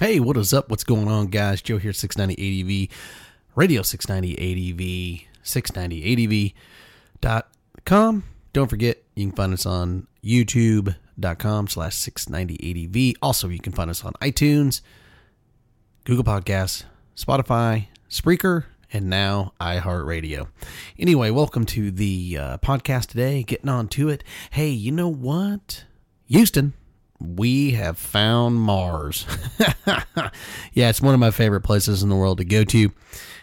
Hey, what is up? What's going on, guys? Joe here, 690 ADV, radio 690 ADV, 690ADV.com. Don't forget, you can find us on youtube.com slash 690ADV. Also, you can find us on iTunes, Google Podcasts, Spotify, Spreaker, and now iHeartRadio. Anyway, welcome to the uh, podcast today. Getting on to it. Hey, you know what? Houston, we have found Mars. yeah, it's one of my favorite places in the world to go to.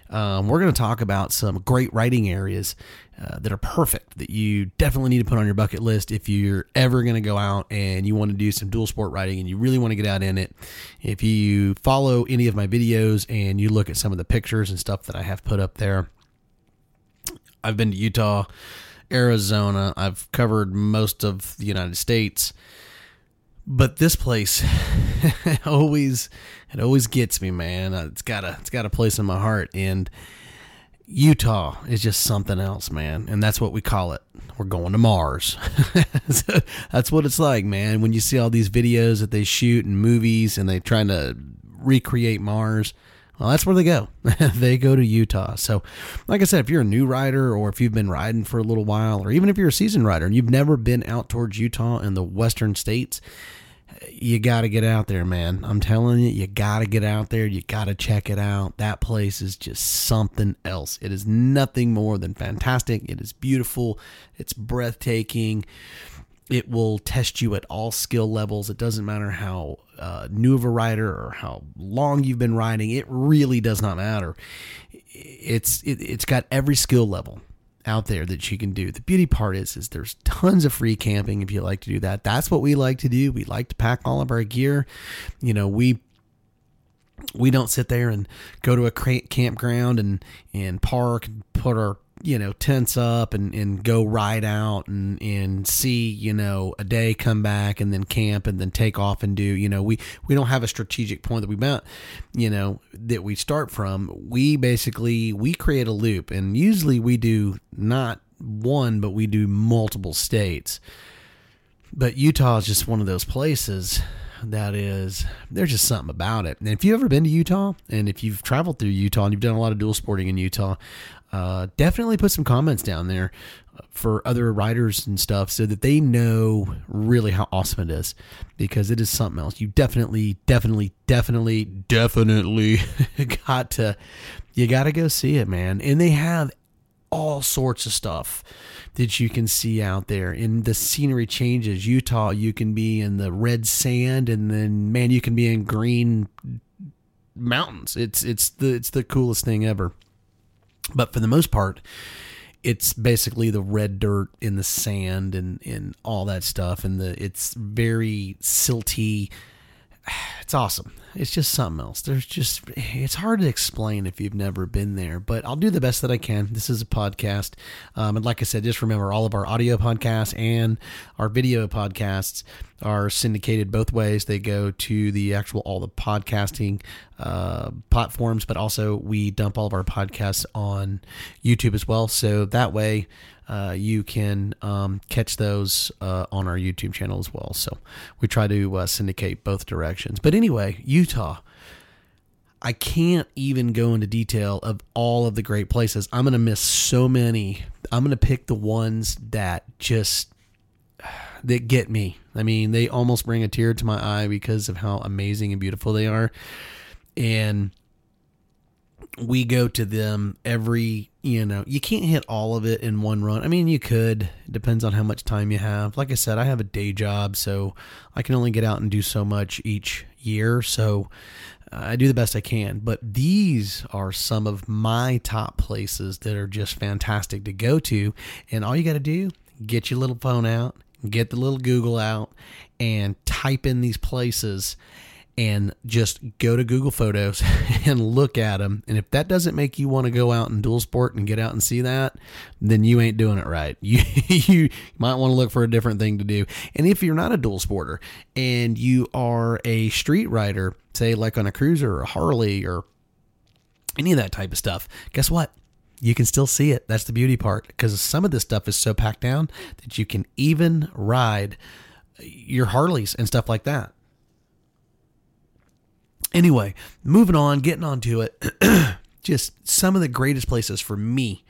Um, we're going to talk about some great writing areas uh, that are perfect that you definitely need to put on your bucket list if you're ever going to go out and you want to do some dual sport writing and you really want to get out in it. If you follow any of my videos and you look at some of the pictures and stuff that I have put up there, I've been to Utah, Arizona, I've covered most of the United States but this place always it always gets me man. Uh, it's got a it's got a place in my heart. And utah is just something else man. And that's what we call it. We're going to mars. That's what it's like man. When you see all these videos that they shoot in movies and they trying to recreate mars well, that's where they go. they go to Utah. So, like I said, if you're a new rider or if you've been riding for a little while, or even if you're a seasoned rider and you've never been out towards Utah and the western states, you got to get out there, man. I'm telling you, you got to get out there. You got to check it out. That place is just something else. It is nothing more than fantastic. It is beautiful. It's breathtaking. It will test you at all skill levels. It doesn't matter how uh, new of a rider or how long you've been riding. It really does not matter. It's it, it's got every skill level out there that you can do. The beauty part is is there's tons of free camping if you like to do that. That's what we like to do. We like to pack all of our gear. You know, we we don't sit there and go to a campground and and park and put our you know tense up and, and go ride out and and see you know a day come back and then camp and then take off and do you know we we don't have a strategic point that we met you know that we start from we basically we create a loop and usually we do not one but we do multiple states but Utah is just one of those places that is there's just something about it. And if you've ever been to Utah and if you've traveled through Utah and you've done a lot of dual sporting in Utah, uh, definitely put some comments down there for other riders and stuff so that they know really how awesome it is because it is something else. You definitely, definitely, definitely, definitely got to, you got to go see it, man. And they have all sorts of stuff that you can see out there. And the scenery changes. Utah, you can be in the red sand, and then man, you can be in green mountains. It's it's the it's the coolest thing ever. But for the most part, it's basically the red dirt in the sand and, and all that stuff. And the it's very silty. It's awesome. It's just something else. There's just, it's hard to explain if you've never been there, but I'll do the best that I can. This is a podcast. Um, and like I said, just remember all of our audio podcasts and our video podcasts are syndicated both ways. They go to the actual, all the podcasting uh, platforms, but also we dump all of our podcasts on YouTube as well. So that way, uh, you can um, catch those uh, on our YouTube channel as well. So we try to uh, syndicate both directions. But anyway, Utah. I can't even go into detail of all of the great places. I'm going to miss so many. I'm going to pick the ones that just that get me. I mean, they almost bring a tear to my eye because of how amazing and beautiful they are. And we go to them every you know you can't hit all of it in one run i mean you could it depends on how much time you have like i said i have a day job so i can only get out and do so much each year so uh, I do the best I can. But these are some of my top places that are just fantastic to go to. And all you got to do, get your little phone out, get the little Google out, and type in these places and just go to Google Photos and look at them. And if that doesn't make you want to go out and dual sport and get out and see that, then you ain't doing it right. You you might want to look for a different thing to do. And if you're not a dual sporter and you are a street rider, say like on a cruiser or a Harley or any of that type of stuff, guess what? You can still see it. That's the beauty part because some of this stuff is so packed down that you can even ride your Harleys and stuff like that. Anyway, moving on, getting on to it. just some of the greatest places for me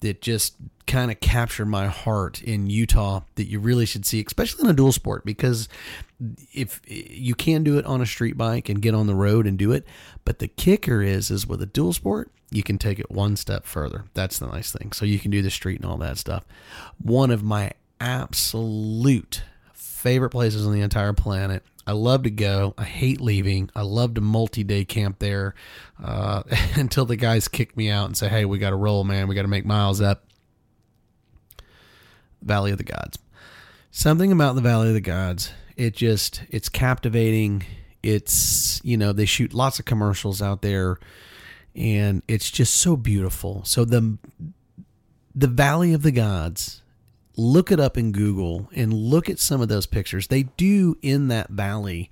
that just kind of capture my heart in Utah that you really should see, especially in a dual sport, because if you can do it on a street bike and get on the road and do it, but the kicker is, is with a dual sport, you can take it one step further. That's the nice thing. So you can do the street and all that stuff. One of my absolute favorite places on the entire planet I love to go. I hate leaving. I love to multi day camp there uh, until the guys kick me out and say, hey, we got to roll, man. We got to make miles up. Valley of the Gods. Something about the Valley of the Gods, it just, it's captivating. It's, you know, they shoot lots of commercials out there and it's just so beautiful. So the, the Valley of the Gods look it up in Google and look at some of those pictures. They do in that valley.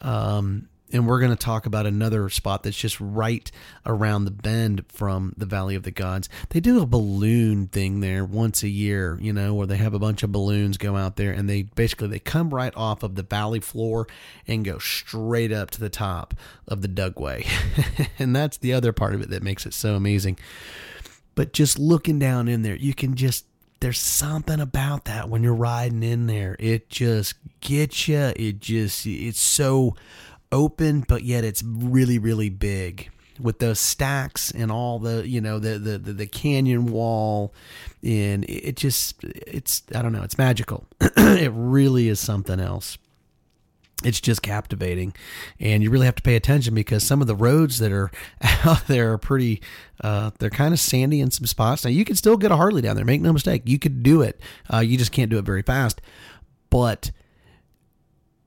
Um, and we're going to talk about another spot that's just right around the bend from the Valley of the Gods. They do a balloon thing there once a year, you know, where they have a bunch of balloons go out there and they basically they come right off of the valley floor and go straight up to the top of the Dugway. and that's the other part of it that makes it so amazing. But just looking down in there, you can just there's something about that when you're riding in there. It just gets you. It just it's so open, but yet it's really really big with those stacks and all the you know the the the, the canyon wall and it just it's I don't know it's magical. it really is something else it's just captivating. And you really have to pay attention because some of the roads that are out there are pretty uh, they're kind of sandy in some spots. Now you can still get a harley down there make no mistake. You could do it. Uh, you just can't do it very fast. But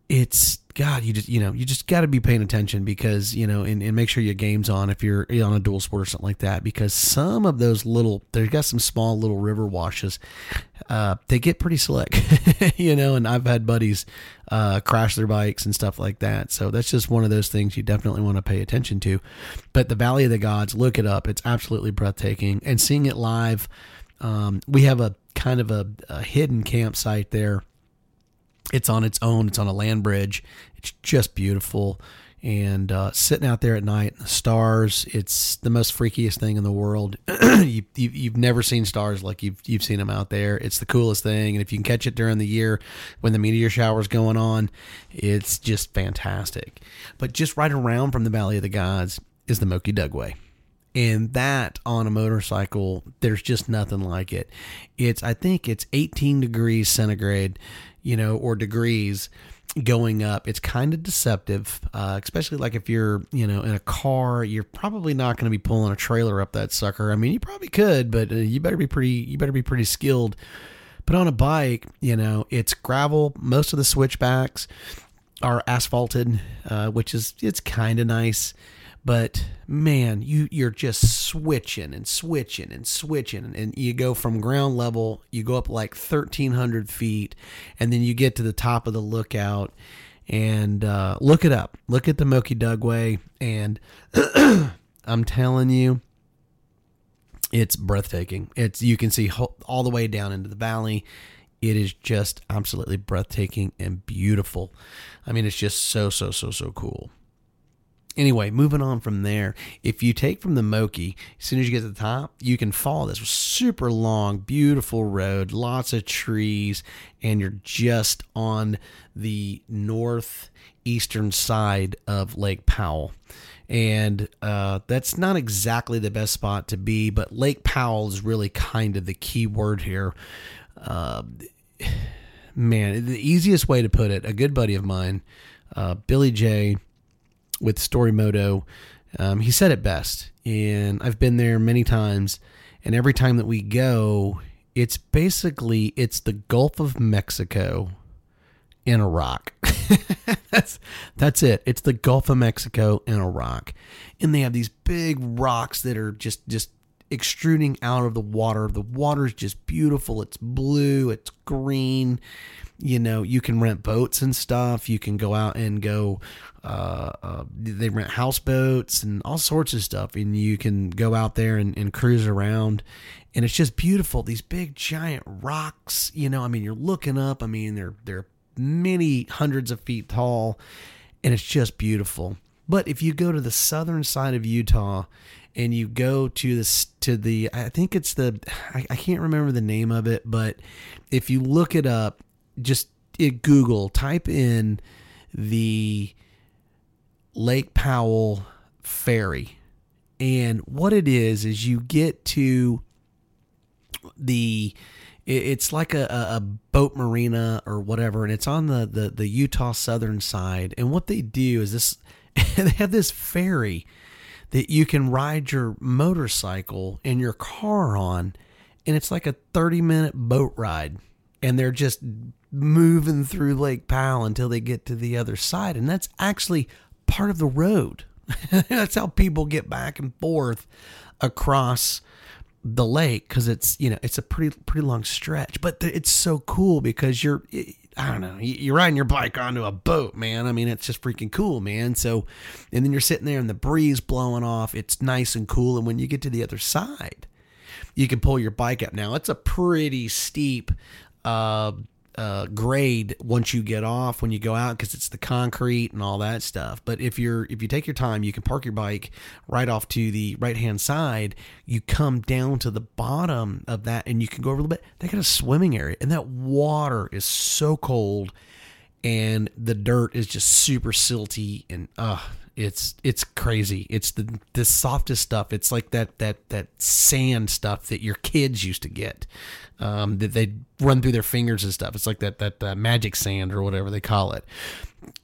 it's God, you just you know you just got to be paying attention because you know and, and make sure your game's on if you're on a dual sport or something like that because some of those little they've got some small little river washes, uh, they get pretty slick, you know. And I've had buddies uh, crash their bikes and stuff like that. So that's just one of those things you definitely want to pay attention to. But the Valley of the Gods, look it up. It's absolutely breathtaking, and seeing it live. Um, we have a kind of a, a hidden campsite there it's on its own. It's on a land bridge. It's just beautiful. And uh, sitting out there at night, the stars, it's the most freakiest thing in the world. you, have you, never seen stars like you've, you've seen them out there. It's the coolest thing. And if you can catch it during the year when the meteor shower's going on, it's just fantastic. But just right around from the Valley of the Gods is the Moki Dugway and that on a motorcycle there's just nothing like it it's i think it's 18 degrees centigrade you know, or degrees going up. It's kind of deceptive, uh, especially like if you're, you know, in a car, you're probably not going to be pulling a trailer up that sucker. I mean, you probably could, but uh, you better be pretty, you better be pretty skilled. But on a bike, you know, it's gravel. Most of the switchbacks are asphalted, uh, which is it's kind of nice. But man, you you're just switching and switching and switching, and you go from ground level, you go up like thirteen hundred feet, and then you get to the top of the lookout. And uh, look it up. Look at the Moki Dugway, and I'm telling you, it's breathtaking. It's you can see all the way down into the valley. It is just absolutely breathtaking and beautiful. I mean, it's just so so so so cool. Anyway, moving on from there, if you take from the Moki, as soon as you get to the top, you can follow this super long, beautiful road, lots of trees, and you're just on the northeastern side of Lake Powell. And uh, that's not exactly the best spot to be, but Lake Powell is really kind of the key word here. Uh, man, the easiest way to put it, a good buddy of mine, uh, Billy J with Storymoto. Um, he said it best, and I've been there many times, and every time that we go, it's basically it's the Gulf of Mexico in a rock. that's that's it. It's the Gulf of Mexico in a rock, and they have these big rocks that are just just extruding out of the water. The water is just beautiful. It's blue. It's green. You know, you can rent boats and stuff. You can go out and go. Uh, uh, they rent houseboats and all sorts of stuff, and you can go out there and, and cruise around. And it's just beautiful. These big giant rocks. You know, I mean, you're looking up. I mean, they're they're many hundreds of feet tall, and it's just beautiful. But if you go to the southern side of Utah and you go to this to the I think it's the I, I can't remember the name of it, but if you look it up, just it Google, type in the Lake Powell ferry. And what it is is you get to the it's like a, a boat marina or whatever, and it's on the, the, the Utah southern side. And what they do is this they have this ferry that you can ride your motorcycle and your car on, and it's like a 30 minute boat ride. And they're just moving through Lake Powell until they get to the other side. And that's actually part of the road. that's how people get back and forth across the lake because it's you know it's a pretty pretty long stretch but it's so cool because you're i don't know. You're riding your bike onto a boat man. I mean it's just freaking cool man. So and then you're sitting there and the breeze blowing off. It's nice and cool. And when you get to the other side you can pull your bike up. Now it's a pretty steep uh uh, grade once you get off when you go out because it's the concrete and all that stuff. But if you're if you take your time, you can park your bike right off to the right hand side. You come down to the bottom of that and you can go over a little bit. They got a swimming area and that water is so cold and the dirt is just super silty and uh it's it's crazy. It's the the softest stuff. It's like that that that sand stuff that your kids used to get, um, that they run through their fingers and stuff. It's like that that uh, magic sand or whatever they call it.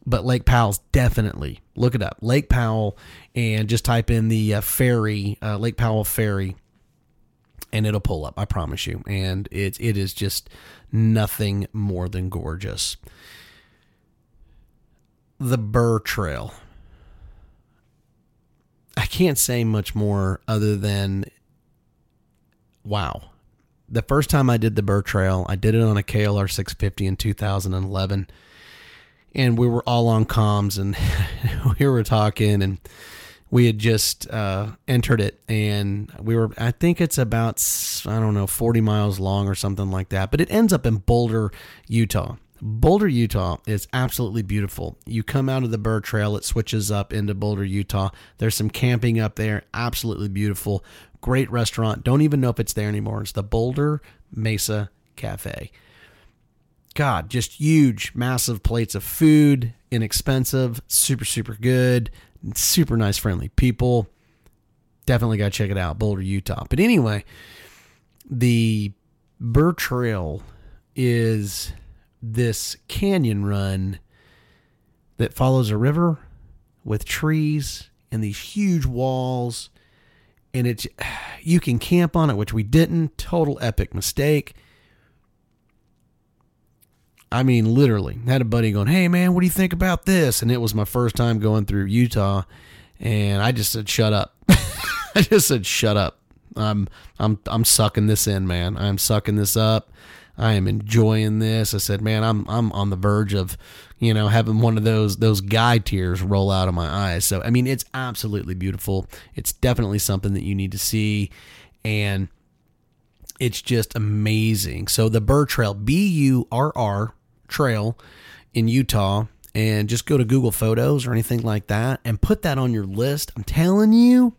But Lake Powell's definitely look it up. Lake Powell, and just type in the uh, ferry, uh, Lake Powell ferry, and it'll pull up. I promise you. And it it is just nothing more than gorgeous. The Burr Trail I can't say much more other than wow. The first time I did the Burr Trail, I did it on a KLR 650 in 2011. And we were all on comms and we were talking and we had just uh, entered it and we were i think it's about i don't know 40 miles long or something like that but it ends up in boulder utah Boulder, Utah is absolutely beautiful. You come out of the Burr Trail, it switches up into Boulder, Utah. There's some camping up there, absolutely beautiful. Great restaurant. Don't even know if it's there anymore. It's the Boulder Mesa Cafe. God, just huge, massive plates of food, inexpensive, super, super good, super nice, friendly people. Definitely got to check it out, Boulder, Utah. But anyway, the Burr Trail is this canyon run that follows a river with trees and these huge walls. And it's you can camp on it which we didn't. Total epic mistake. I mean literally had a buddy going hey man what do you think about this? And it was my first time going through utah and i just said shut up. I just said shut up. I'm i'm i'm sucking this in man. I'm sucking this up I am enjoying this. I said, man, I'm I'm on the verge of, you know, having one of those those guy tears roll out of my eyes. So I mean, it's absolutely beautiful. It's definitely something that you need to see, and it's just amazing. So the Burr Trail, B U R R Trail, in Utah. And just go to Google Photos or anything like that and put that on your list. I'm telling you,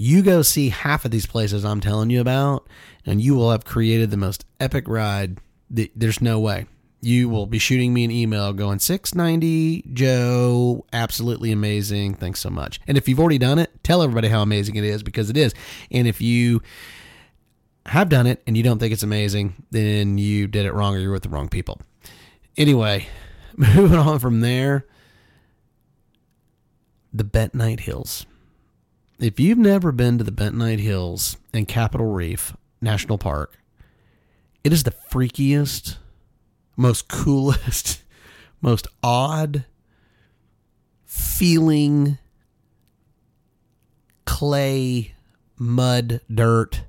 you go see half of these places I'm telling you about, and you will have created the most epic ride. There's no way. You will be shooting me an email going 690 Joe, absolutely amazing. Thanks so much. And if you've already done it, tell everybody how amazing it is because it is. And if you have done it and you don't think it's amazing, then you did it wrong or you're with the wrong people. Anyway, moving on from there, the Bentonite Hills. If you've never been to the Bentonite Hills in Capitol Reef National Park, it is the freakiest, most coolest, most odd feeling clay, mud, dirt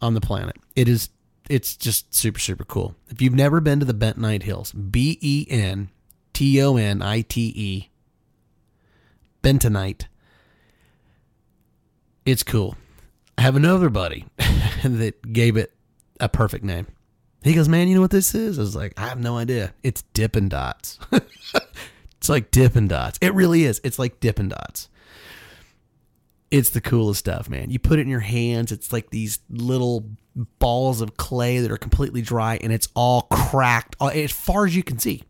on the planet. It is it's just super super cool. If you've never been to the Bentonite Hills, B E N T O N I T E Bentonite. It's cool. I have another buddy that gave it a perfect name. He goes, Man, you know what this is? I was like, I have no idea. It's Dippin' Dots. it's like Dippin' Dots. It really is. It's like Dippin' Dots. It's the coolest stuff, man. You put it in your hands, it's like these little balls of clay that are completely dry and it's all cracked uh, as far as you can see.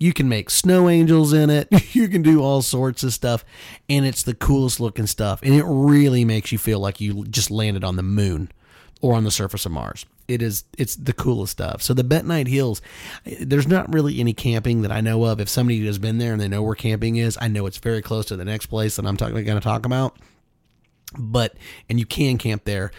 You can make snow angels in it. You can do all sorts of stuff. And it's the coolest looking stuff. And it really makes you feel like you just landed on the moon or on the surface of Mars. It is it's the coolest stuff. So the Bentonite Hills, there's not really any camping that I know of. If somebody has been there and they know where camping is, I know it's very close to the next place that I'm talking going to talk about. But and you can camp there.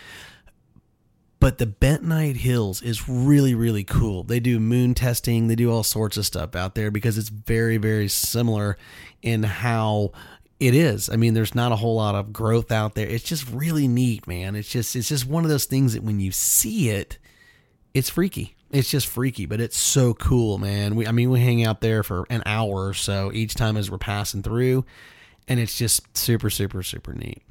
But the Bentonite Hills is really, really cool. They do moon testing, they do all sorts of stuff out there because it's very, very similar in how it is. I mean, there's not a whole lot of growth out there. It's just really neat, man. It's just it's just one of those things that when you see it, it's freaky. It's just freaky, but it's so cool, man. We I mean, we hang out there for an hour or so each time as we're passing through, and it's just super super super neat.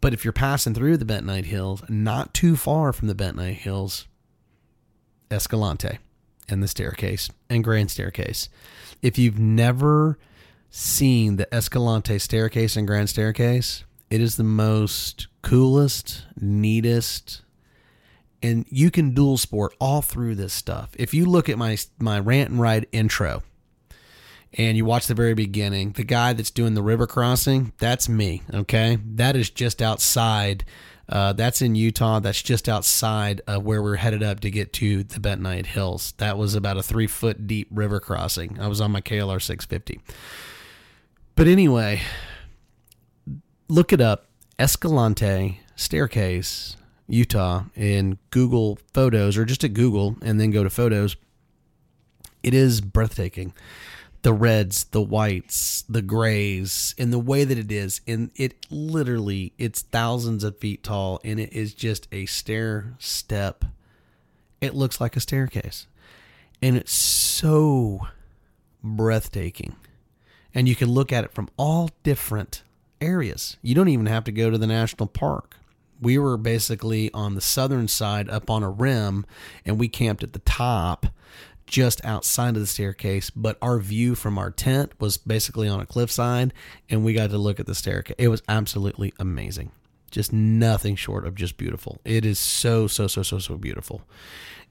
But if you're passing through the Bentonite Hills, not too far from the Bentonite Hills, Escalante and the staircase and grand staircase. If you've never seen the Escalante staircase and grand staircase, it is the most coolest, neatest, and you can dual sport all through this stuff. If you look at my my rant and ride intro, and you watch the very beginning, the guy that's doing the river crossing, that's me. Okay, that is just outside. Uh, that's in Utah. That's just outside of where we're headed up to get to the Bentonite Hills. That was about a three foot deep river crossing. I was on my KLR 650. But anyway, look it up Escalante Staircase, Utah, in Google Photos or just at Google and then go to Photos. It is breathtaking the reds, the whites, the grays, and the way that it is. And it literally, it's thousands of feet tall, and it is just a stair step. It looks like a staircase. And it's so breathtaking. And you can look at it from all different areas. You don't even have to go to the national park. We were basically on the southern side up on a rim, and we camped at the top just outside of the staircase, but our view from our tent was basically on a cliffside, and we got to look at the staircase. It was absolutely amazing. Just nothing short of just beautiful. It is so, so, so, so, so beautiful.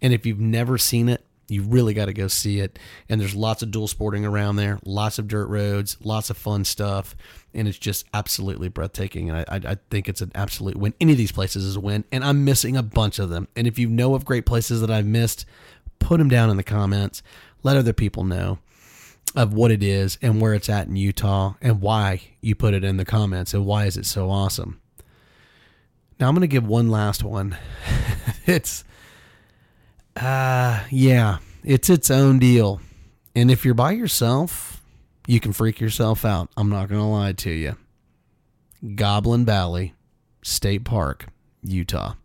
And if you've never seen it, you really got to go see it. And there's lots of dual sporting around there, lots of dirt roads, lots of fun stuff. And it's just absolutely breathtaking. And I, I think it's an absolute win. Any of these places is a win. And I'm missing a bunch of them. And if you know of great places that I've missed, put them down in the comments. Let other people know of what it is and where it's at in Utah and why you put it in the comments and why is it so awesome. Now I'm going to give one last one. it's uh yeah, it's its own deal. And if you're by yourself, you can freak yourself out. I'm not going to lie to you. Goblin Valley State Park, Utah.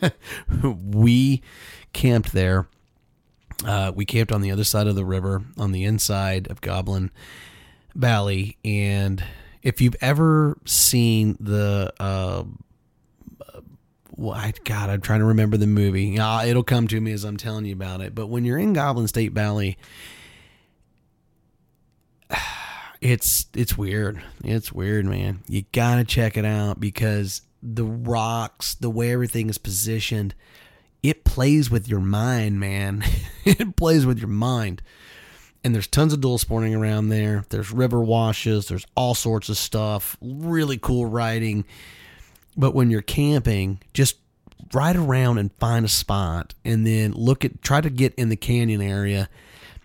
we camped there uh, we camped on the other side of the river, on the inside of Goblin Valley, and if you've ever seen the uh, God, I'm trying to remember the movie. It'll come to me as I'm telling you about it. But when you're in Goblin State Valley, it's it's weird. It's weird, man. You gotta check it out because the rocks, the way everything is positioned, it plays with your mind, man. it plays with your mind. And there's tons of dual sporting around there. There's river washes. There's all sorts of stuff. Really cool riding. But when you're camping, just ride around and find a spot and then look at, try to get in the canyon area.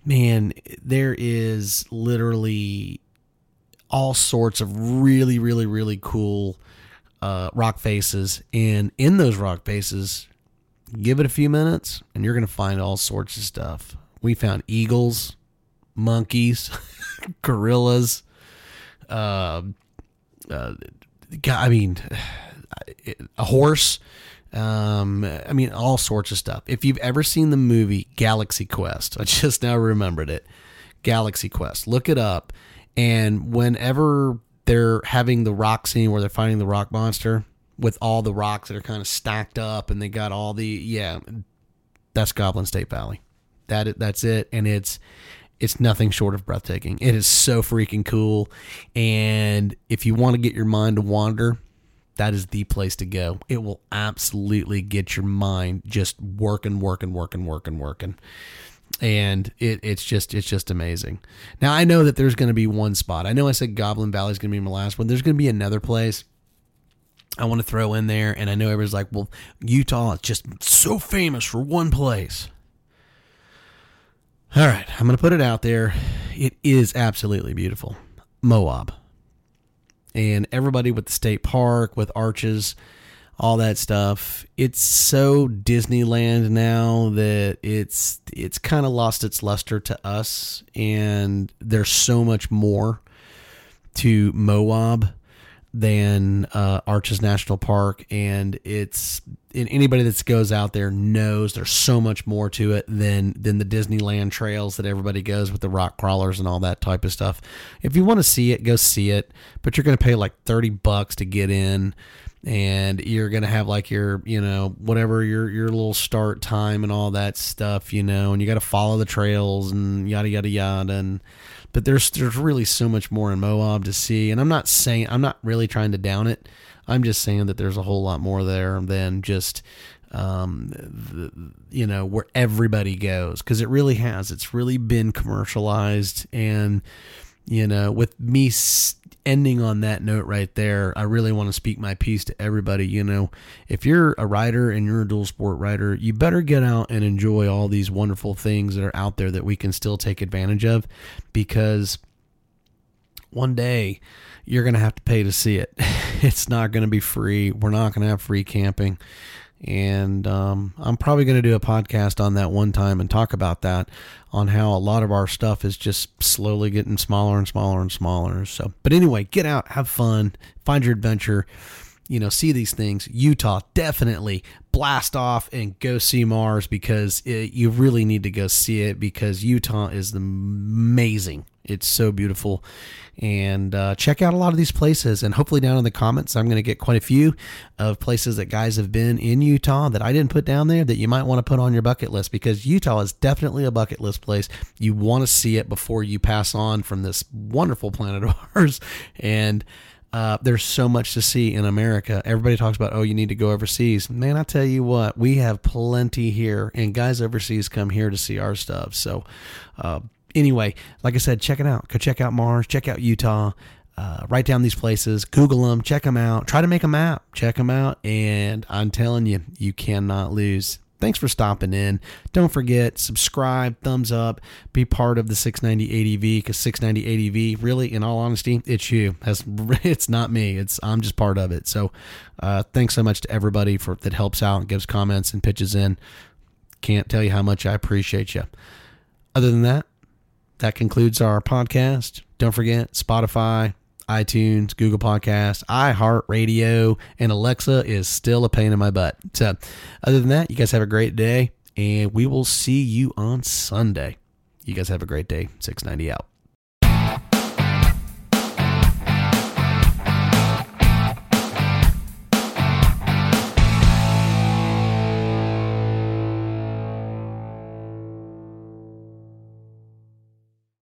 Man, there is literally all sorts of really, really, really cool uh, rock faces. And in those rock faces, give it a few minutes and you're going to find all sorts of stuff. We found eagles, monkeys, gorillas, uh, uh, I mean, a horse. Um, I mean, all sorts of stuff. If you've ever seen the movie Galaxy Quest, I just now remembered it. Galaxy Quest. Look it up. And whenever they're having the rock scene where they're fighting the rock monster with all the rocks that are kind of stacked up and they got all the yeah, that's Goblin State Valley. That that's it, and it's it's nothing short of breathtaking. It is so freaking cool, and if you want to get your mind to wander, that is the place to go. It will absolutely get your mind just working, working, working, working, working. And it, it's just it's just amazing. Now I know that there's going to be one spot. I know I said Goblin Valley is going to be my last one. There's going to be another place I want to throw in there, and I know everybody's like, "Well, Utah is just so famous for one place." All right, I'm going to put it out there. It is absolutely beautiful, Moab and everybody with the state park with arches all that stuff it's so disneyland now that it's it's kind of lost its luster to us and there's so much more to moab than uh, Arches National Park, and it's and anybody that goes out there knows there's so much more to it than than the Disneyland trails that everybody goes with the rock crawlers and all that type of stuff. If you want to see it, go see it, but you're going to pay like thirty bucks to get in, and you're to have like your you know whatever your your little start time and all that stuff, you know, and you got to follow the trails and yada yada yada and but there's there's really so much more in Moab to see, and I'm not saying I'm not really trying to down it. I'm just saying that there's a whole lot more there than just um, the, you know where everybody goes because it really has. It's really been commercialized, and you know, with me ending on that note right there, I really want to speak my piece to everybody. You know, if you're a rider and you're a dual sport rider, you better get out and enjoy all these wonderful things that are out there that we can still take advantage of because one day you're going to have to pay to see it. It's not going to be free. We're not going to have free camping and um, I'm probably going to do a podcast on that one time and talk about that on how a lot of our stuff is just slowly getting smaller and smaller and smaller. So, but anyway, get out, have fun, find your adventure, you know, see these things. Utah, definitely blast off and go see Mars because it, you really need to go see it because Utah is amazing. It's so beautiful. And uh, check out a lot of these places. And hopefully, down in the comments, I'm going to get quite a few of places that guys have been in Utah that I didn't put down there that you might want to put on your bucket list because Utah is definitely a bucket list place. You want to see it before you pass on from this wonderful planet of ours. And uh, there's so much to see in America. Everybody talks about, oh, you need to go overseas. Man, I tell you what, we have plenty here, and guys overseas come here to see our stuff. So, uh, anyway, like I said, check it out. Go check out Mars, check out Utah. Uh, write down these places, Google them, check them out, try to make a map, check them out, and I'm telling you, you cannot lose. Thanks for stopping in. Don't forget, subscribe, thumbs up, be part of the 690 ADV because 690 ADV, really, in all honesty, it's you. it's not me. It's I'm just part of it. So, uh, thanks so much to everybody for that helps out gives comments and pitches in. Can't tell you how much I appreciate you. Other than that, that concludes our podcast. Don't forget Spotify, iTunes, Google Podcast, iHeartRadio, and Alexa is still a pain in my butt. So, other than that, you guys have a great day, and we will see you on Sunday. You guys have a great day. 690 out.